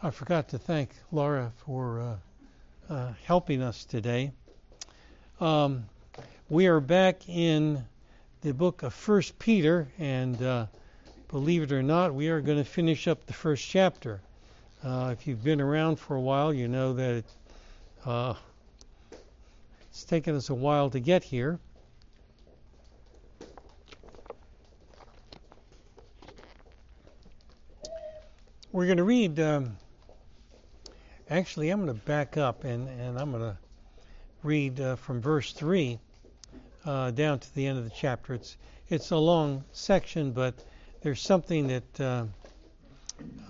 I forgot to thank Laura for uh, uh, helping us today. Um, we are back in the book of First Peter, and uh, believe it or not, we are going to finish up the first chapter. Uh, if you've been around for a while, you know that it, uh, it's taken us a while to get here. We're going to read. Um, actually, I'm going to back up and, and I'm going to read uh, from verse 3 uh, down to the end of the chapter. It's, it's a long section, but there's something that uh,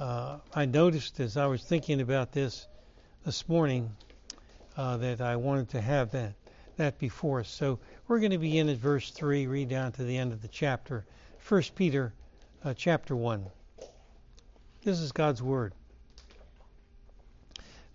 uh I noticed as I was thinking about this this morning uh, that I wanted to have that, that before. So we're going to begin at verse 3, read down to the end of the chapter. 1 Peter uh, chapter 1. This is God's Word.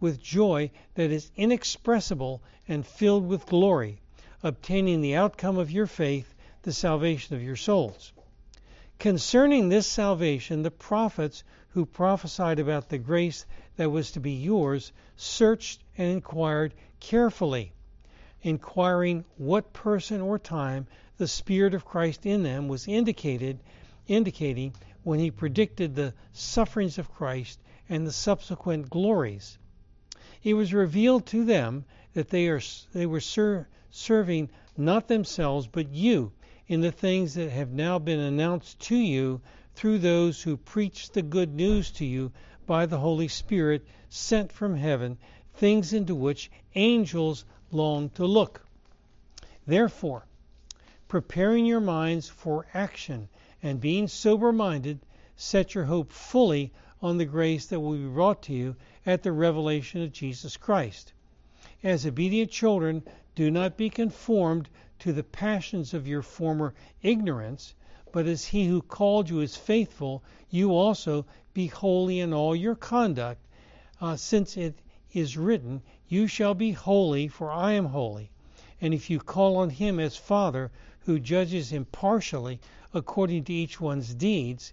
with joy that is inexpressible and filled with glory, obtaining the outcome of your faith, the salvation of your souls. Concerning this salvation, the prophets who prophesied about the grace that was to be yours searched and inquired carefully, inquiring what person or time the Spirit of Christ in them was indicated, indicating when he predicted the sufferings of Christ and the subsequent glories it was revealed to them that they, are, they were ser- serving not themselves but you in the things that have now been announced to you through those who preach the good news to you by the Holy Spirit sent from heaven, things into which angels long to look. Therefore, preparing your minds for action and being sober minded, set your hope fully on the grace that will be brought to you at the revelation of Jesus Christ. As obedient children, do not be conformed to the passions of your former ignorance, but as he who called you is faithful, you also be holy in all your conduct, uh, since it is written, You shall be holy, for I am holy. And if you call on him as Father, who judges impartially according to each one's deeds,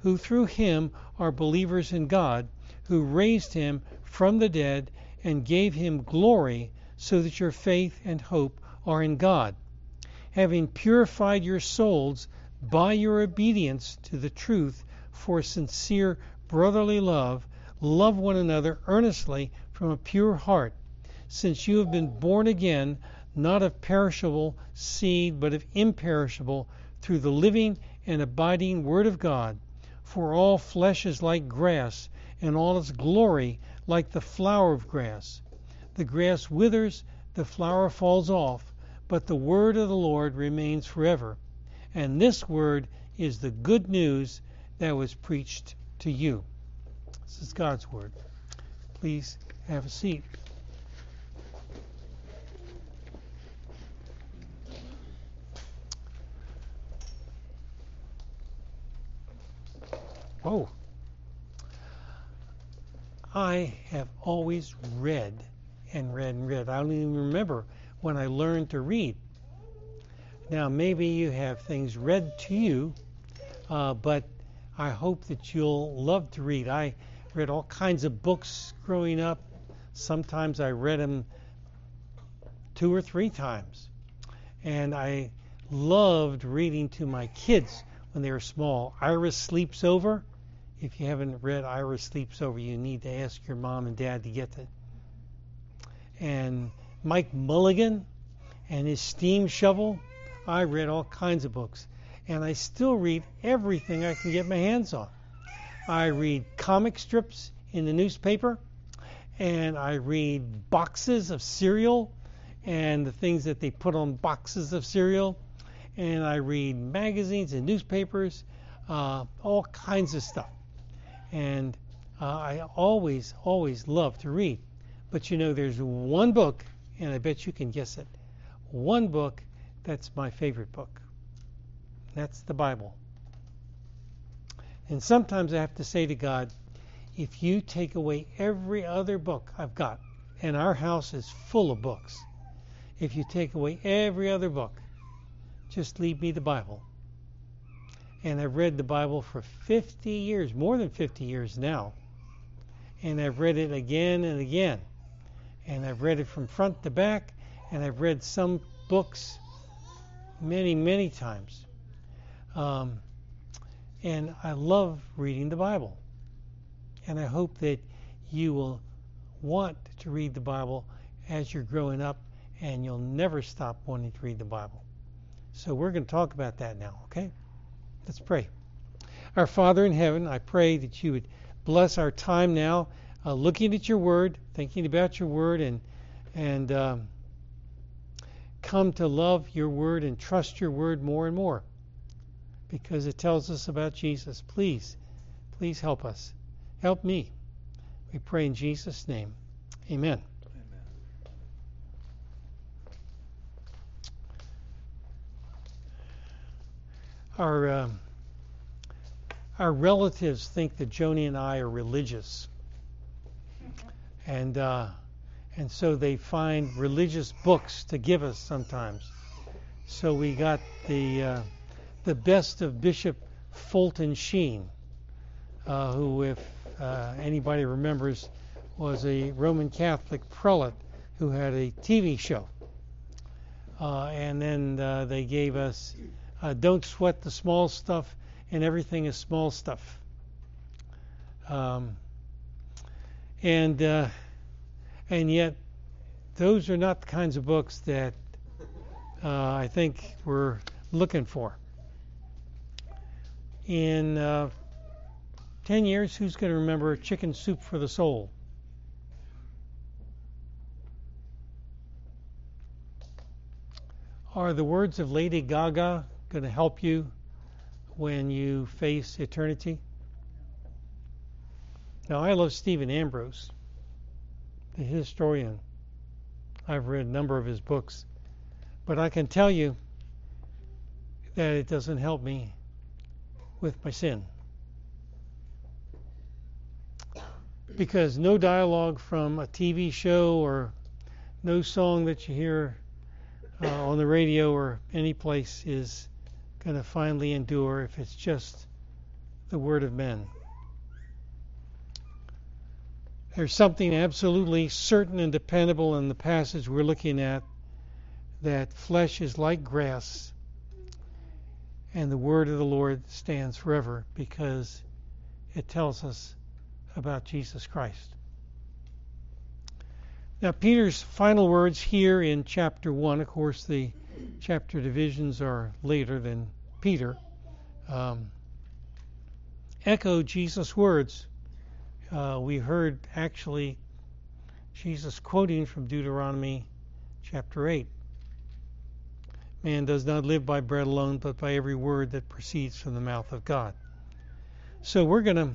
who through him are believers in God who raised him from the dead and gave him glory, so that your faith and hope are in God. Having purified your souls by your obedience to the truth for sincere brotherly love, love one another earnestly from a pure heart, since you have been born again, not of perishable seed, but of imperishable, through the living and abiding Word of God. For all flesh is like grass and all its glory like the flower of grass. The grass withers, the flower falls off, but the word of the Lord remains forever. And this word is the good news that was preached to you. This is God's word. Please have a seat. Oh. I have always read and read and read. I don't even remember when I learned to read. Now, maybe you have things read to you, uh, but I hope that you'll love to read. I read all kinds of books growing up. Sometimes I read them two or three times. And I loved reading to my kids when they were small. Ira Sleeps Over. If you haven't read Ira Sleeps Over, you need to ask your mom and dad to get it. And Mike Mulligan and his steam shovel. I read all kinds of books. And I still read everything I can get my hands on. I read comic strips in the newspaper, and I read boxes of cereal and the things that they put on boxes of cereal, and I read magazines and newspapers, uh, all kinds of stuff. And uh, I always, always love to read. But you know, there's one book, and I bet you can guess it. One book that's my favorite book. That's the Bible. And sometimes I have to say to God, if you take away every other book I've got, and our house is full of books, if you take away every other book, just leave me the Bible. And I've read the Bible for 50 years, more than 50 years now. And I've read it again and again. And I've read it from front to back. And I've read some books many, many times. Um, and I love reading the Bible. And I hope that you will want to read the Bible as you're growing up and you'll never stop wanting to read the Bible. So we're going to talk about that now, okay? Let's pray. Our Father in heaven, I pray that you would bless our time now, uh, looking at your word, thinking about your word, and and um, come to love your word and trust your word more and more because it tells us about Jesus. Please, please help us. Help me. We pray in Jesus' name. Amen. Our uh, our relatives think that Joni and I are religious, and uh, and so they find religious books to give us sometimes. So we got the uh, the best of Bishop Fulton Sheen, uh, who, if uh, anybody remembers, was a Roman Catholic prelate who had a TV show. Uh, and then uh, they gave us uh, Don't Sweat the Small Stuff, and Everything is Small Stuff. Um, and uh, and yet, those are not the kinds of books that I think we're looking for in uh, 10 years, who's going to remember Chicken Soup for the Soul? Are the words of Lady Gaga going to help you when you face eternity? Now, I love Stephen Ambrose, the historian. I've read a number of his books, but I can tell you that it doesn't help me with my sin. Because no dialogue from a TV show or no song that you hear uh, on the radio or any place is going to finally endure if it's just the word of men. There's something absolutely certain and dependable in the passage we're looking at that flesh is like grass and the word of the Lord stands forever because it tells us about Jesus Christ. Now, Peter's final words here in chapter 1, of course, the chapter divisions are later than Peter, um, echo Jesus' words. Uh, we heard actually Jesus quoting from Deuteronomy chapter 8. Man does not live by bread alone, but by every word that proceeds from the mouth of God. So we're going to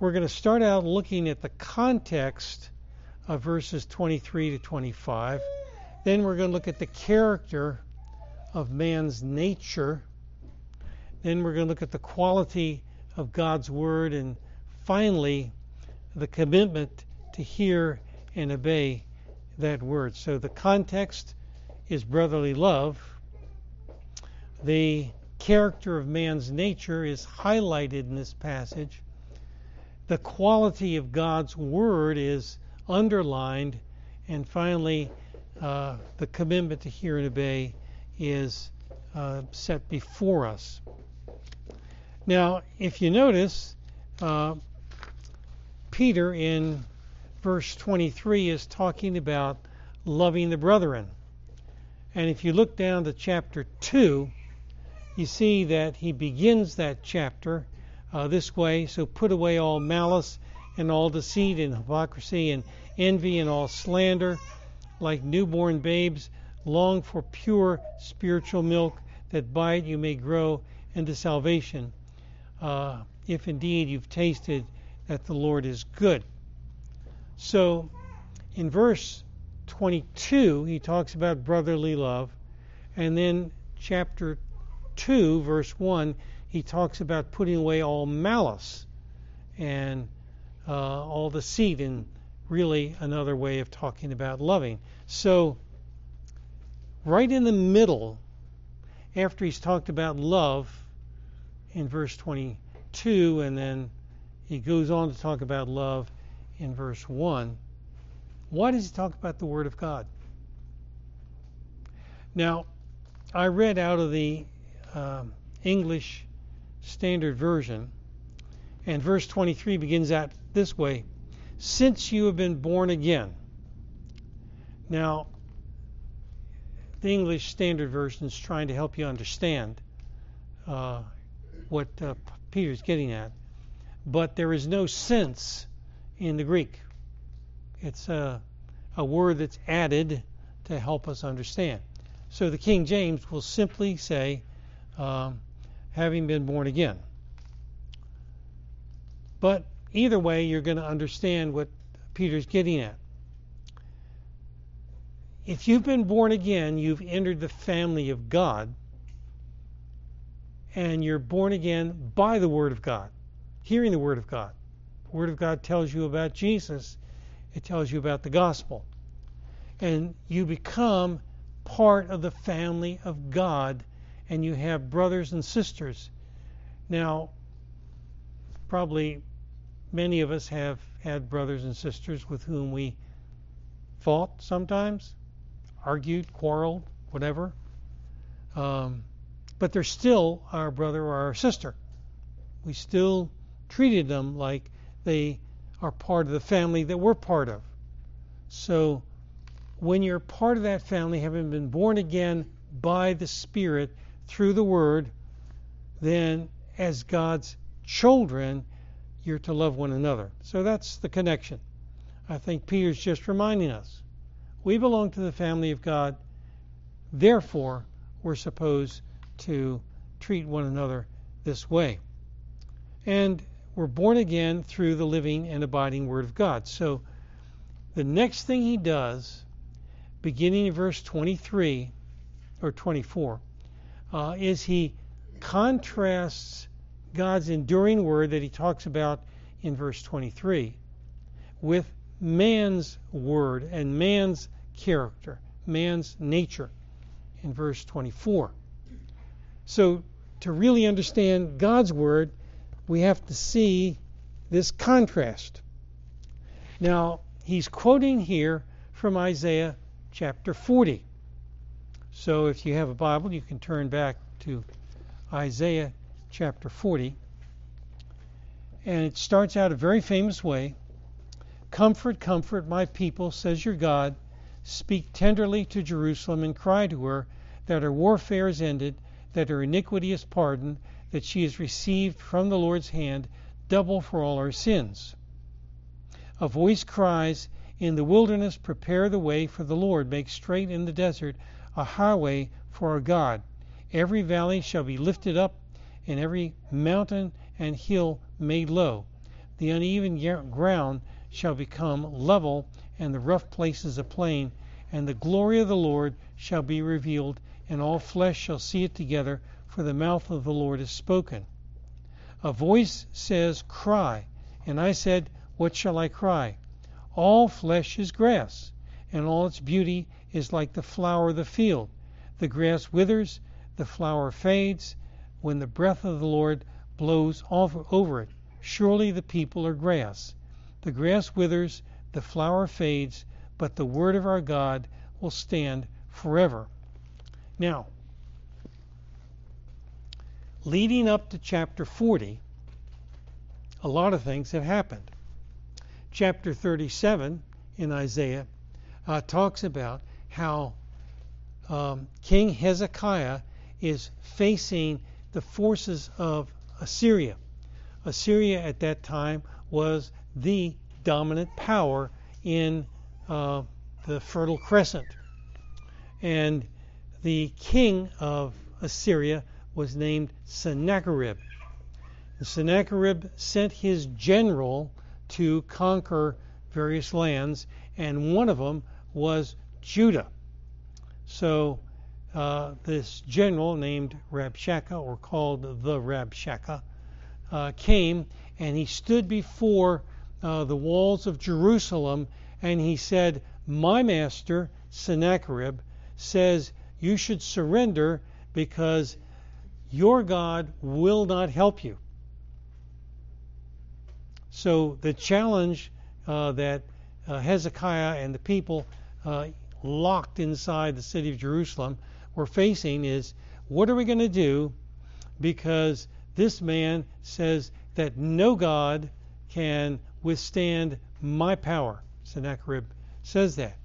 we're going to start out looking at the context of verses 23 to 25. Then we're going to look at the character of man's nature. Then we're going to look at the quality of God's word and finally the commitment to hear and obey that word. So the context is brotherly love. The character of man's nature is highlighted in this passage. The quality of God's word is underlined. And finally, uh, the commitment to hear and obey is uh, set before us. Now, if you notice, uh, Peter in verse 23 is talking about loving the brethren. And if you look down to chapter 2, you see that he begins that chapter uh, this way so put away all malice and all deceit and hypocrisy and envy and all slander like newborn babes long for pure spiritual milk that by it you may grow into salvation uh, if indeed you've tasted that the lord is good so in verse 22 he talks about brotherly love and then chapter 2, verse 1, he talks about putting away all malice and uh, all deceit, and really another way of talking about loving. So, right in the middle, after he's talked about love in verse 22, and then he goes on to talk about love in verse 1, why does he talk about the Word of God? Now, I read out of the um, English Standard Version. And verse 23 begins out this way Since you have been born again. Now, the English Standard Version is trying to help you understand uh, what uh, Peter's getting at. But there is no sense in the Greek. It's a, a word that's added to help us understand. So the King James will simply say, um, having been born again. But either way, you're going to understand what Peter's getting at. If you've been born again, you've entered the family of God, and you're born again by the Word of God, hearing the Word of God. The Word of God tells you about Jesus, it tells you about the gospel. And you become part of the family of God and you have brothers and sisters. Now, probably many of us have had brothers and sisters with whom we fought sometimes, argued, quarreled, whatever. Um, but they're still our brother or our sister. We still treated them like they are part of the family that we're part of. So when you're part of that family, having been born again by the Spirit, through the Word, then as God's children, you're to love one another. So that's the connection. I think Peter's just reminding us we belong to the family of God, therefore, we're supposed to treat one another this way. And we're born again through the living and abiding Word of God. So the next thing he does, beginning in verse 23 or 24, uh, is he contrasts God's enduring word that he talks about in verse 23 with man's word and man's character, man's nature in verse 24. So, to really understand God's word, we have to see this contrast. Now, he's quoting here from Isaiah chapter 40. So if you have a Bible, you can turn back to Isaiah chapter 40. And it starts out a very famous way Comfort, comfort my people, says your God. Speak tenderly to Jerusalem and cry to her that her warfare is ended, that her iniquity is pardoned, that she has received from the Lord's hand double for all her sins. A voice cries, In the wilderness, prepare the way for the Lord, make straight in the desert a highway for our God. Every valley shall be lifted up, and every mountain and hill made low. The uneven ground shall become level, and the rough places a plain. And the glory of the Lord shall be revealed, and all flesh shall see it together, for the mouth of the Lord has spoken. A voice says, Cry. And I said, What shall I cry? All flesh is grass, and all its beauty is like the flower of the field. The grass withers, the flower fades, when the breath of the Lord blows over it. Surely the people are grass. The grass withers, the flower fades, but the word of our God will stand forever. Now, leading up to chapter 40, a lot of things have happened. Chapter 37 in Isaiah uh, talks about how um, King Hezekiah is facing the forces of Assyria. Assyria at that time was the dominant power in uh, the Fertile Crescent. And the king of Assyria was named Sennacherib. Sennacherib sent his general to conquer various lands, and one of them was Judah. So uh, this general named Rabshakeh, or called the Rabshakeh, uh, came and he stood before uh, the walls of Jerusalem and he said, My master, Sennacherib, says you should surrender because your God will not help you. So the challenge uh, that uh, Hezekiah and the people uh, locked inside the city of Jerusalem were facing is what are we going to do? Because this man says that no God can withstand my power. Sennacherib says that.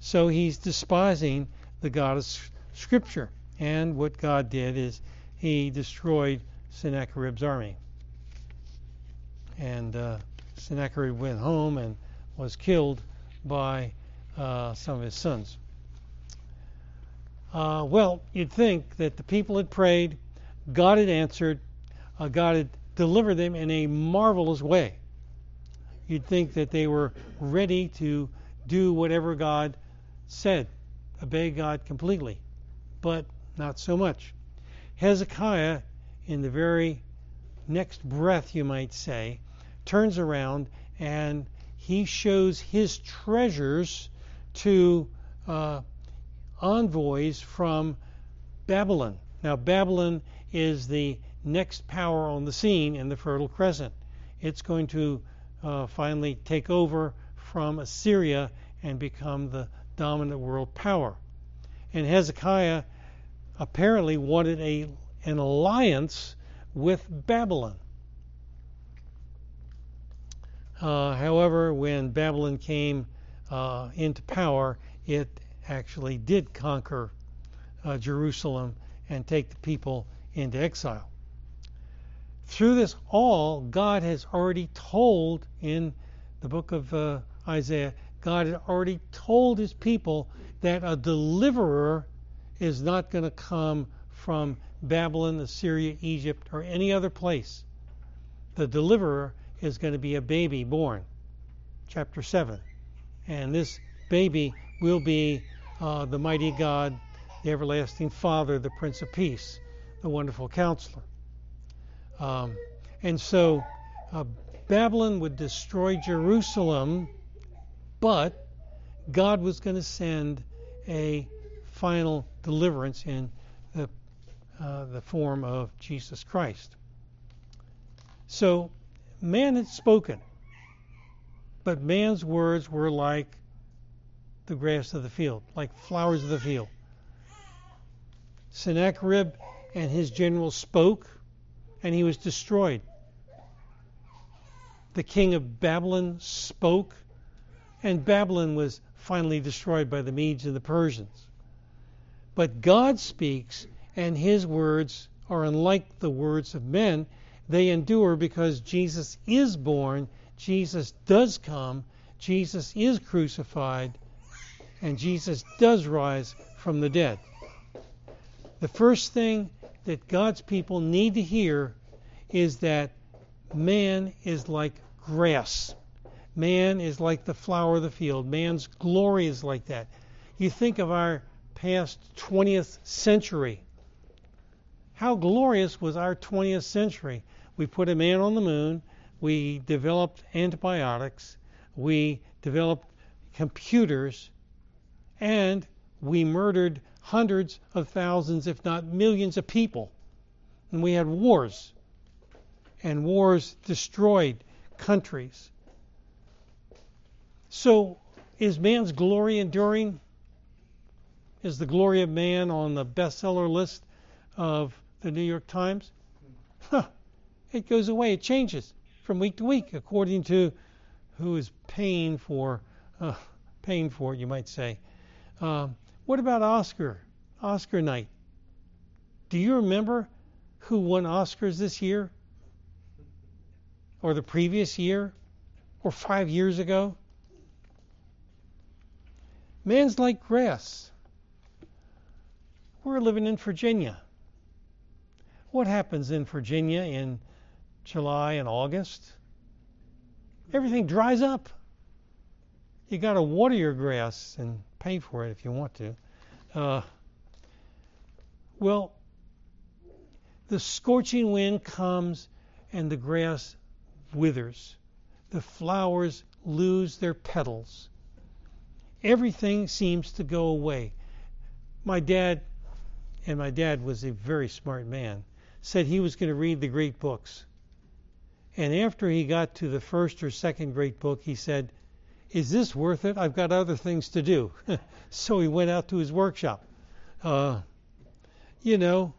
So he's despising the God of Scripture. And what God did is he destroyed Sennacherib's army. And uh, Sennacherib went home and was killed by uh, some of his sons. Uh, well, you'd think that the people had prayed, God had answered, uh, God had delivered them in a marvelous way. You'd think that they were ready to do whatever God said, obey God completely, but not so much. Hezekiah, in the very next breath, you might say, turns around and he shows his treasures to uh, envoys from Babylon. Now, Babylon is the next power on the scene in the Fertile Crescent. It's going to uh, finally take over from Assyria and become the dominant world power. And Hezekiah apparently wanted a, an alliance with Babylon. Uh, however, when Babylon came uh, into power, it actually did conquer uh, Jerusalem and take the people into exile. Through this all, God has already told in the book of uh, Isaiah, God had already told his people that a deliverer is not going to come from Babylon, Assyria, Egypt, or any other place. The deliverer is going to be a baby born. Chapter 7. And this baby will be uh, the mighty God, the everlasting Father, the Prince of Peace, the wonderful counselor. Um, and so uh, Babylon would destroy Jerusalem, but God was going to send a final deliverance in the, uh, the form of Jesus Christ. So man had spoken, but man's words were like the grass of the field, like flowers of the field. Sennacherib and his generals spoke, and he was destroyed. The king of Babylon spoke, and Babylon was finally destroyed by the Medes and the Persians. But God speaks, and his words are unlike the words of men. They endure because Jesus is born, Jesus does come, Jesus is crucified, and Jesus does rise from the dead. The first thing that God's people need to hear is that man is like grass. Man is like the flower of the field. Man's glory is like that. You think of our past 20th century. How glorious was our 20th century? We put a man on the moon. We developed antibiotics. We developed computers and we murdered hundreds of thousands, if not millions, of people. And we had wars, and wars destroyed countries. So, is man's glory enduring? Is the glory of man on the bestseller list of the New York Times? Huh. It goes away. It changes from week to week according to who is paying for uh, paying for it, you might say. Um, what about Oscar? Oscar night. Do you remember who won Oscars this year? Or the previous year? Or five years ago? Man's like grass. We're living in Virginia. What happens in Virginia in July and August? Everything dries up. You got to water your grass and pay for it if you want to. Uh, well, the scorching wind comes and the grass withers. The flowers lose their petals. Everything seems to go away. My dad, and my dad was a very smart man, said he was going to read the great books. And after he got to the first or second great book, he said, Is this worth it? I've got other things to do. so he went out to his workshop. Uh, you know,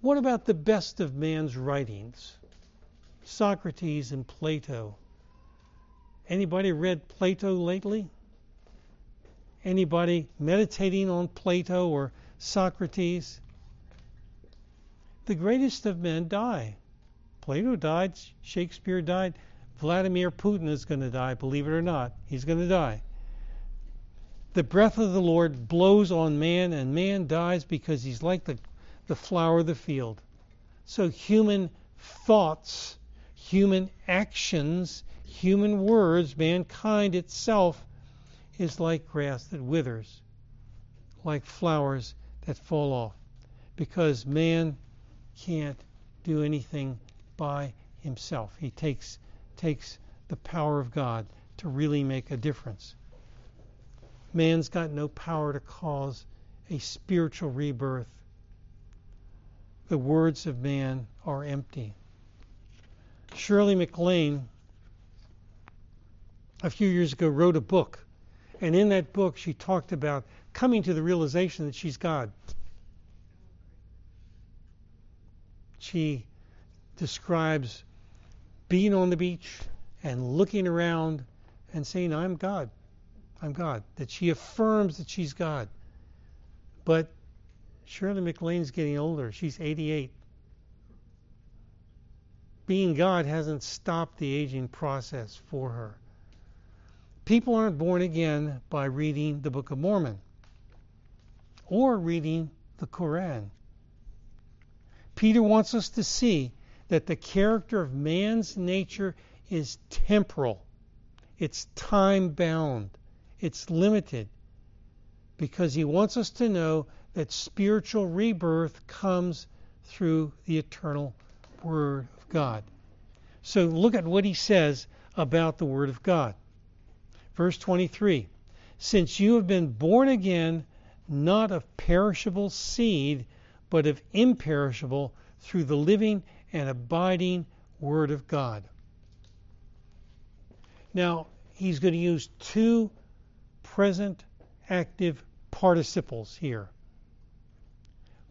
what about the best of man's writings? Socrates and Plato. Anybody read Plato lately? Anybody meditating on Plato or Socrates? The greatest of men die. Plato died, Shakespeare died, Vladimir Putin is going to die, believe it or not. He's going to die. The breath of the Lord blows on man, and man dies because he's like the, the flower of the field. So human thoughts, human actions, human words, mankind itself is like grass that withers, like flowers that fall off, because man can't do anything by himself. He takes takes the power of God to really make a difference. Man's got no power to cause a spiritual rebirth. The words of man are empty. Shirley MacLaine, a few years ago, wrote a book. And in that book, she talked about coming to the realization that she's God. She describes being on the beach and looking around and saying, I'm God. I'm God. That she affirms that she's God. But Shirley MacLaine's getting older. She's 88. Being God hasn't stopped the aging process for her. People aren't born again by reading the Book of Mormon or reading the Koran. Peter wants us to see that the character of man's nature is temporal, it's time bound, it's limited, because he wants us to know that spiritual rebirth comes through the eternal Word of God. So look at what he says about the Word of God. Verse 23 Since you have been born again, not of perishable seed, but of imperishable, through the living and abiding Word of God. Now, he's going to use two present active participles here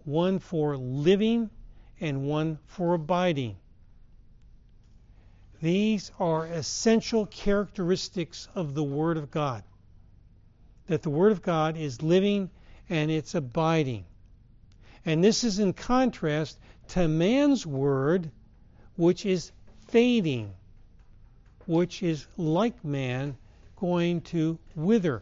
one for living and one for abiding. These are essential characteristics of the Word of God. That the Word of God is living and it's abiding. And this is in contrast to man's word, which is fading, which is like man, going to wither.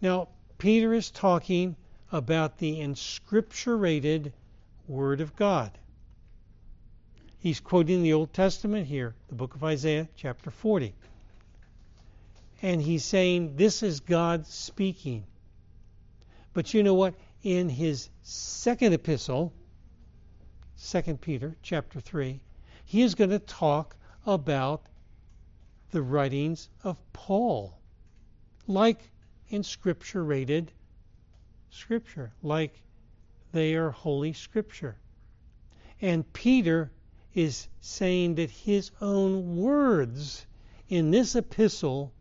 Now, Peter is talking about the inscripturated Word of God. He's quoting the Old Testament here, the book of Isaiah, chapter 40. And he's saying this is God speaking. But you know what? in his second epistle, 2 Peter chapter 3, he is going to talk about the writings of Paul. like inscripturated Scripture, like they are Holy Scripture. And Peter is saying that his own words in this epistle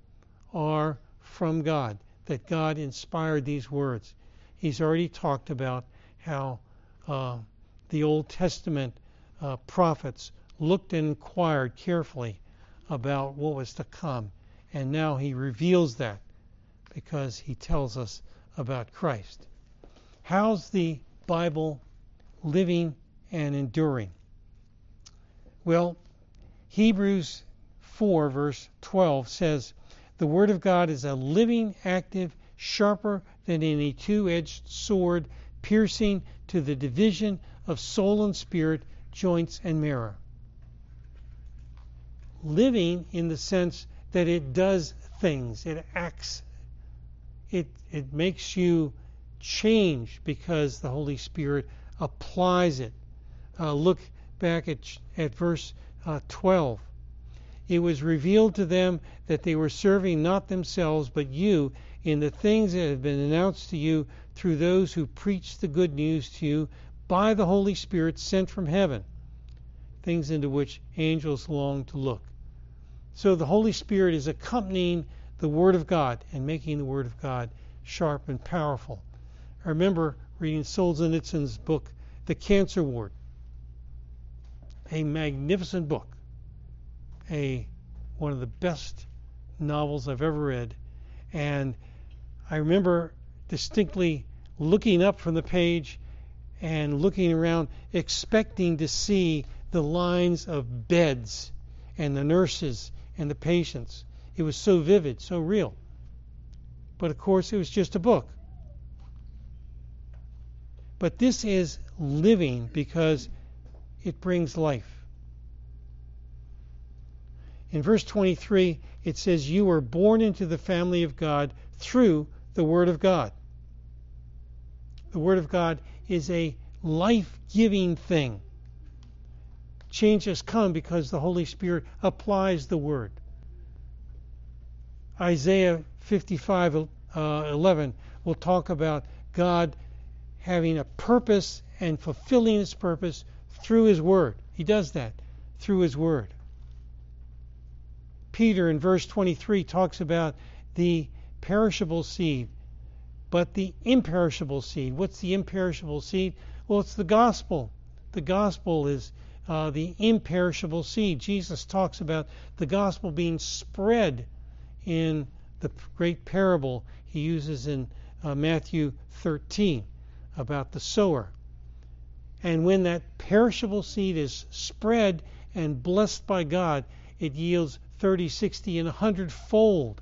are from God, that God inspired these words. He's already talked about how uh, the Old Testament uh, prophets looked and inquired carefully about what was to come. And now he reveals that because he tells us about Christ. How's the Bible living and enduring? Well, Hebrews 4, verse 12 says, The Word of God is a living, active, sharper than any two edged sword, piercing to the division of soul and spirit, joints and marrow. Living in the sense that it does things, it acts, it, it makes you change because the Holy Spirit applies it. Uh, look back at, at verse uh, 12. It was revealed to them that they were serving not themselves but you in the things that have been announced to you through those who preach the good news to you by the Holy Spirit sent from heaven, things into which angels long to look. So the Holy Spirit is accompanying the Word of God and making the Word of God sharp and powerful. I remember reading Solzhenitsyn's book, The Cancer Ward a magnificent book, a one of the best novels I've ever read, and I remember distinctly looking up from the page and looking around, expecting to see the lines of beds and the nurses and the patients. It was so vivid, so real. But of course, it was just a book. But this is living because it brings life. In verse 23, it says, You were born into the family of God through the Word of God. The Word of God is a life giving thing. Change has come because the Holy Spirit applies the Word. Isaiah 55 uh, 11 will talk about God having a purpose and fulfilling His purpose through His Word. He does that through His Word. Peter in verse 23 talks about the perishable seed, but the imperishable seed. What's the imperishable seed? Well, it's the gospel. The gospel is uh, the imperishable seed. Jesus talks about the gospel being spread in the great parable he uses in uh, Matthew 13 about the sower. And when that perishable seed is spread and blessed by God, it yields 30, 60, and 100 fold.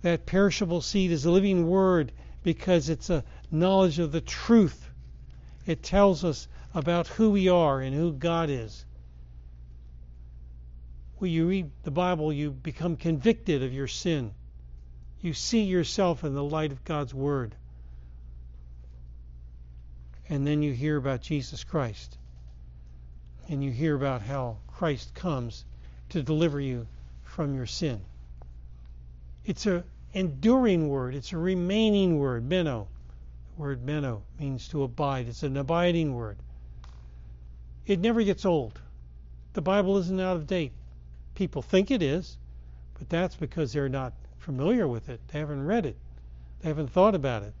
That perishable seed is a living word because it's a knowledge of the truth. It tells us about who we are and who God is. When you read the Bible, you become convicted of your sin. You see yourself in the light of God's Word and then you hear about Jesus Christ. And you hear about how Christ comes to deliver you from your sin. It's a enduring word. It's a remaining word, meno. The word meno means to abide. It's an abiding word. It never gets old. The Bible isn't out of date. People think it is, but that's because they're not familiar with it. They haven't read it. They haven't thought about it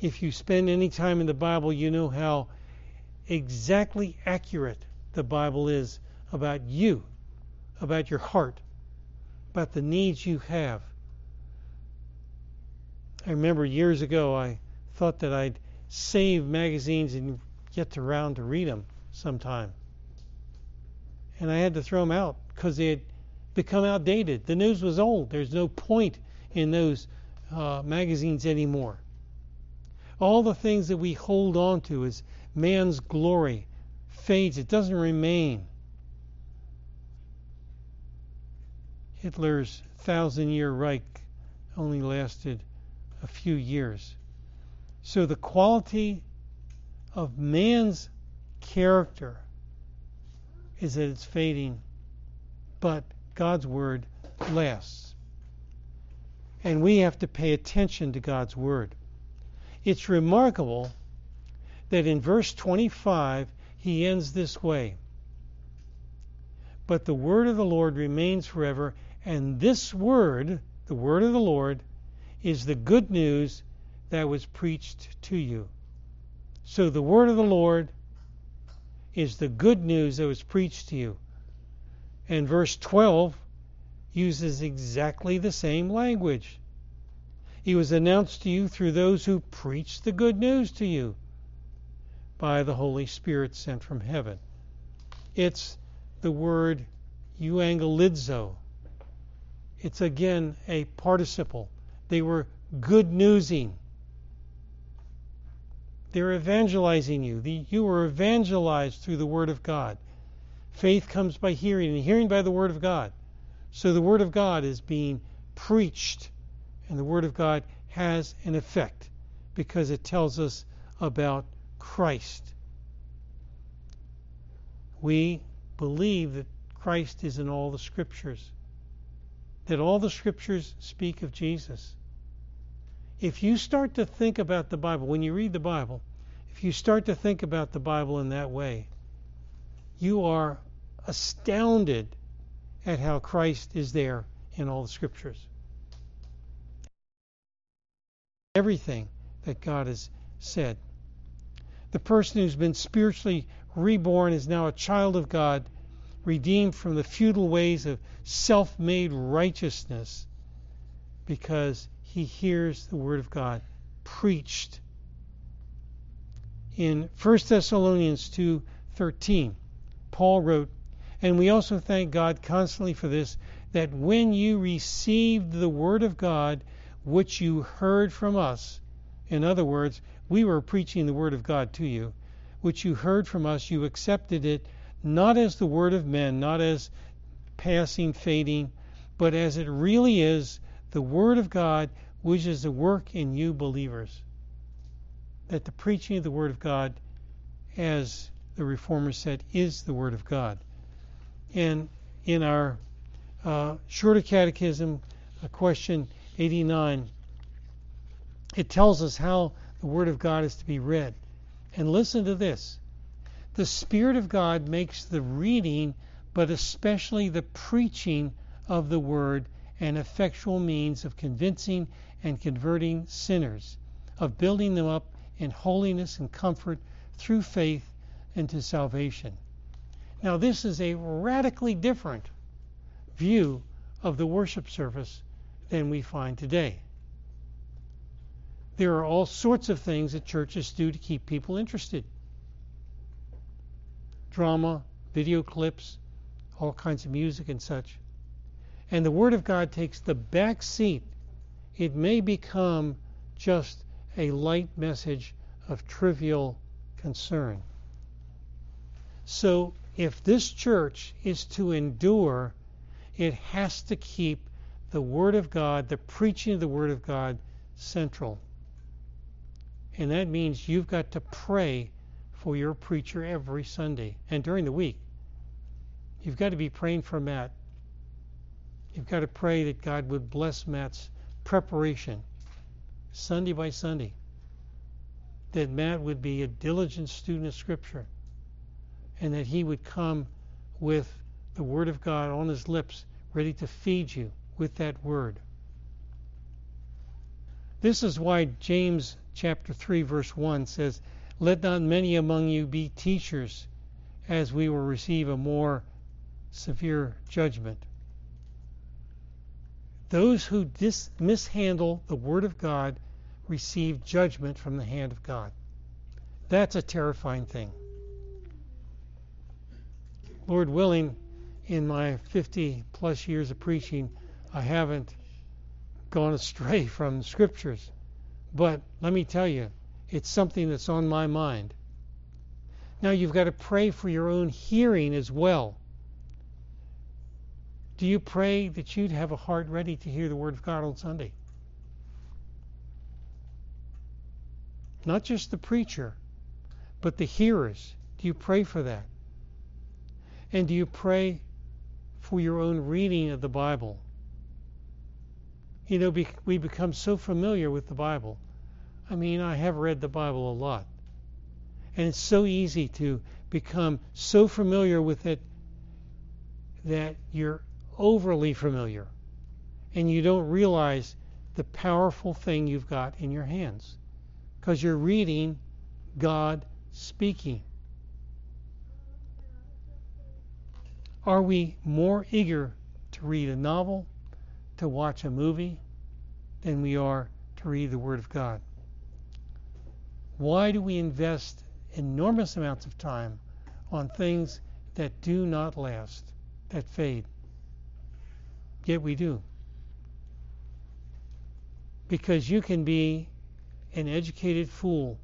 if you spend any time in the Bible, you know how exactly accurate the Bible is about you, about your heart, about the needs you have. I remember years ago I thought that I'd save magazines and get around to read them sometime. And I had to throw them out because they had become outdated. The news was old. There's no point in those uh, magazines anymore. All the things that we hold on to as man's glory fades, it doesn't remain. Hitler's thousand year Reich only lasted a few years. So the quality of man's character is that it's fading, but God's word lasts. And we have to pay attention to God's Word. It's remarkable that in verse 25 he ends this way But the Word of the Lord remains forever, and this Word, the Word of the Lord, is the good news that was preached to you. So the Word of the Lord is the good news that was preached to you. And verse 12 uses exactly the same language. He was announced to you through those who preached the good news to you by the Holy Spirit sent from heaven. It's the word euangelizo. It's again a participle. They were good newsing. They're evangelizing you. You were evangelized through the Word of God. Faith comes by hearing, and hearing by the Word of God. So the Word of God is being preached, and the Word of God has an effect because it tells us about Christ. We believe that Christ is in all the Scriptures, that all the Scriptures speak of Jesus if you start to think about the Bible, when you read the Bible, if you start to think about the Bible in that way, you are astounded at how Christ is there in all the scriptures. Everything that God has said. The person who's been spiritually reborn is now a child of God, redeemed from the futile ways of self made righteousness because he hears the word of God preached. In 1 Thessalonians 2:13, Paul wrote, "And we also thank God constantly for this that when you received the word of God which you heard from us, in other words, we were preaching the word of God to you, which you heard from us, you accepted it not as the word of men, not as passing, fading, but as it really is the Word of God, which is the work in you believers. That the preaching of the Word of God, as the Reformer said, is the Word of God. And in our uh, Shorter Catechism, a question 89, it tells us how the Word of God is to be read. And listen to this the Spirit of God makes the reading, but especially the preaching of the Word an effectual means of convincing and converting sinners, of building them up in holiness and comfort through faith into salvation. Now, this is a radically different view of the worship service than we find today. There are all sorts of things that churches do to keep people interested drama, video clips, all kinds of music and such and the Word of God takes the back seat, it may become just a light message of trivial concern. So, if this church is to endure, it has to keep the Word of God, the preaching of the Word of God, central. And that means you've got to pray for your preacher every Sunday and during the week. You've got to be praying for Matt. You've got to pray that God would bless Matt's preparation Sunday by Sunday. That Matt would be a diligent student of Scripture and that he would come with the Word of God on his lips, ready to feed you with that Word. This is why James chapter 3 verse 1 says, "Let not many among you be teachers, as we will receive a more severe judgment." Those who dis- mishandle the Word of God receive judgment from the hand of God. That's a terrifying thing. Lord willing, in my 50 plus years of preaching, I haven't gone astray from the scriptures. But let me tell you, it's something that's on my mind. Now you've got to pray for your own hearing as well. Do you pray that you'd have a heart ready to hear the Word of God on Sunday? Not just the preacher, but the hearers. Do you pray for that? And do you pray for your own reading of the Bible? You know, be, we become so familiar with the Bible. I mean, I have read the Bible a lot. And it's so easy to become so familiar with it that you're overly familiar and you don't realize the powerful thing you've got in your hands because you're reading God speaking. Are we more eager to read a novel, to watch a movie, than we are to read the Word of God? Why do we invest enormous amounts of time on things that do not last, that fade? Yet we do. Because you can be an educated fool.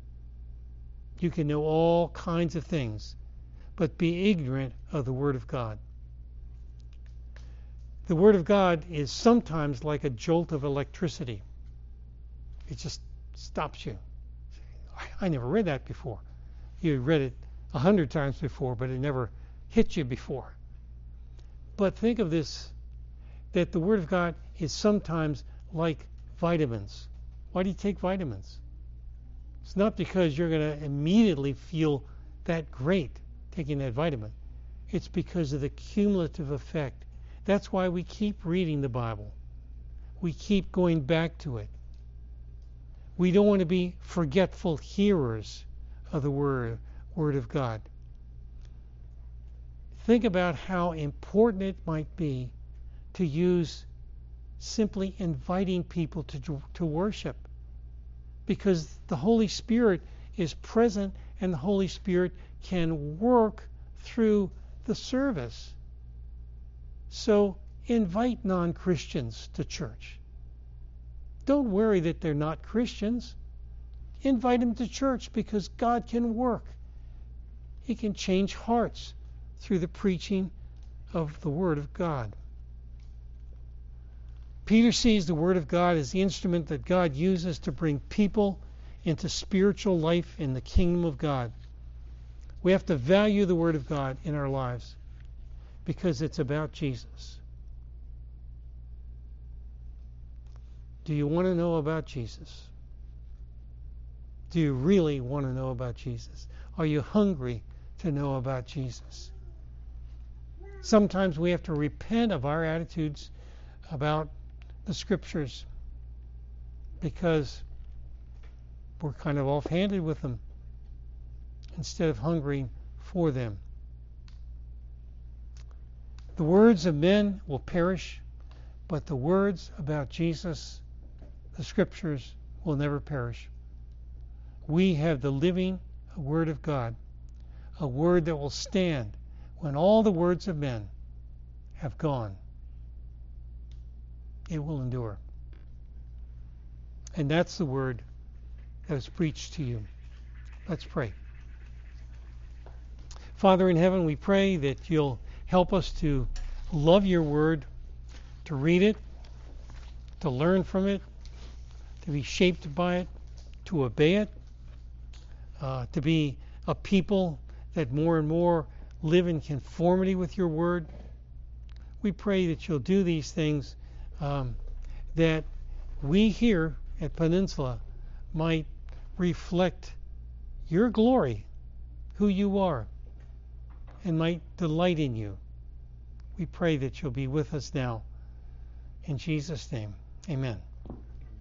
You can know all kinds of things, but be ignorant of the Word of God. The Word of God is sometimes like a jolt of electricity. It just stops you. I never read that before. You read it a hundred times before, but it never hit you before. But think of this that the Word of God is sometimes like vitamins. Why do you take vitamins? It's not because you're going to immediately feel that great taking that vitamin. It's because of the cumulative effect. That's why we keep reading the Bible. We keep going back to it. We don't want to be forgetful hearers of the word, word of God. Think about how important it might be to use simply inviting people to, to worship. Because the Holy Spirit is present and the Holy Spirit can work through the service. So invite non Christians to church. Don't worry that they're not Christians. Invite them to church because God can work. He can change hearts through the preaching of the Word of God. Peter sees the Word of God as the instrument that God uses to bring people into spiritual life in the kingdom of God. We have to value the Word of God in our lives because it's about Jesus. Do you want to know about Jesus? Do you really want to know about Jesus? Are you hungry to know about Jesus? Sometimes we have to repent of our attitudes about the scriptures because we're kind of offhanded with them instead of hungering for them. The words of men will perish, but the words about Jesus, the scriptures, will never perish. We have the living Word of God, a word that will stand when all the words of men have gone it will endure. And that's the word that was preached to you. Let's pray. Father in heaven, we pray that you'll help us to love your word, to read it, to learn from it, to be shaped by it, to obey it, uh, to be a people that more and more live in conformity with your word. We pray that you'll do these things um, that we here at Peninsula might reflect your glory, who you are, and might delight in you. We pray that you'll be with us now. In Jesus' name, amen.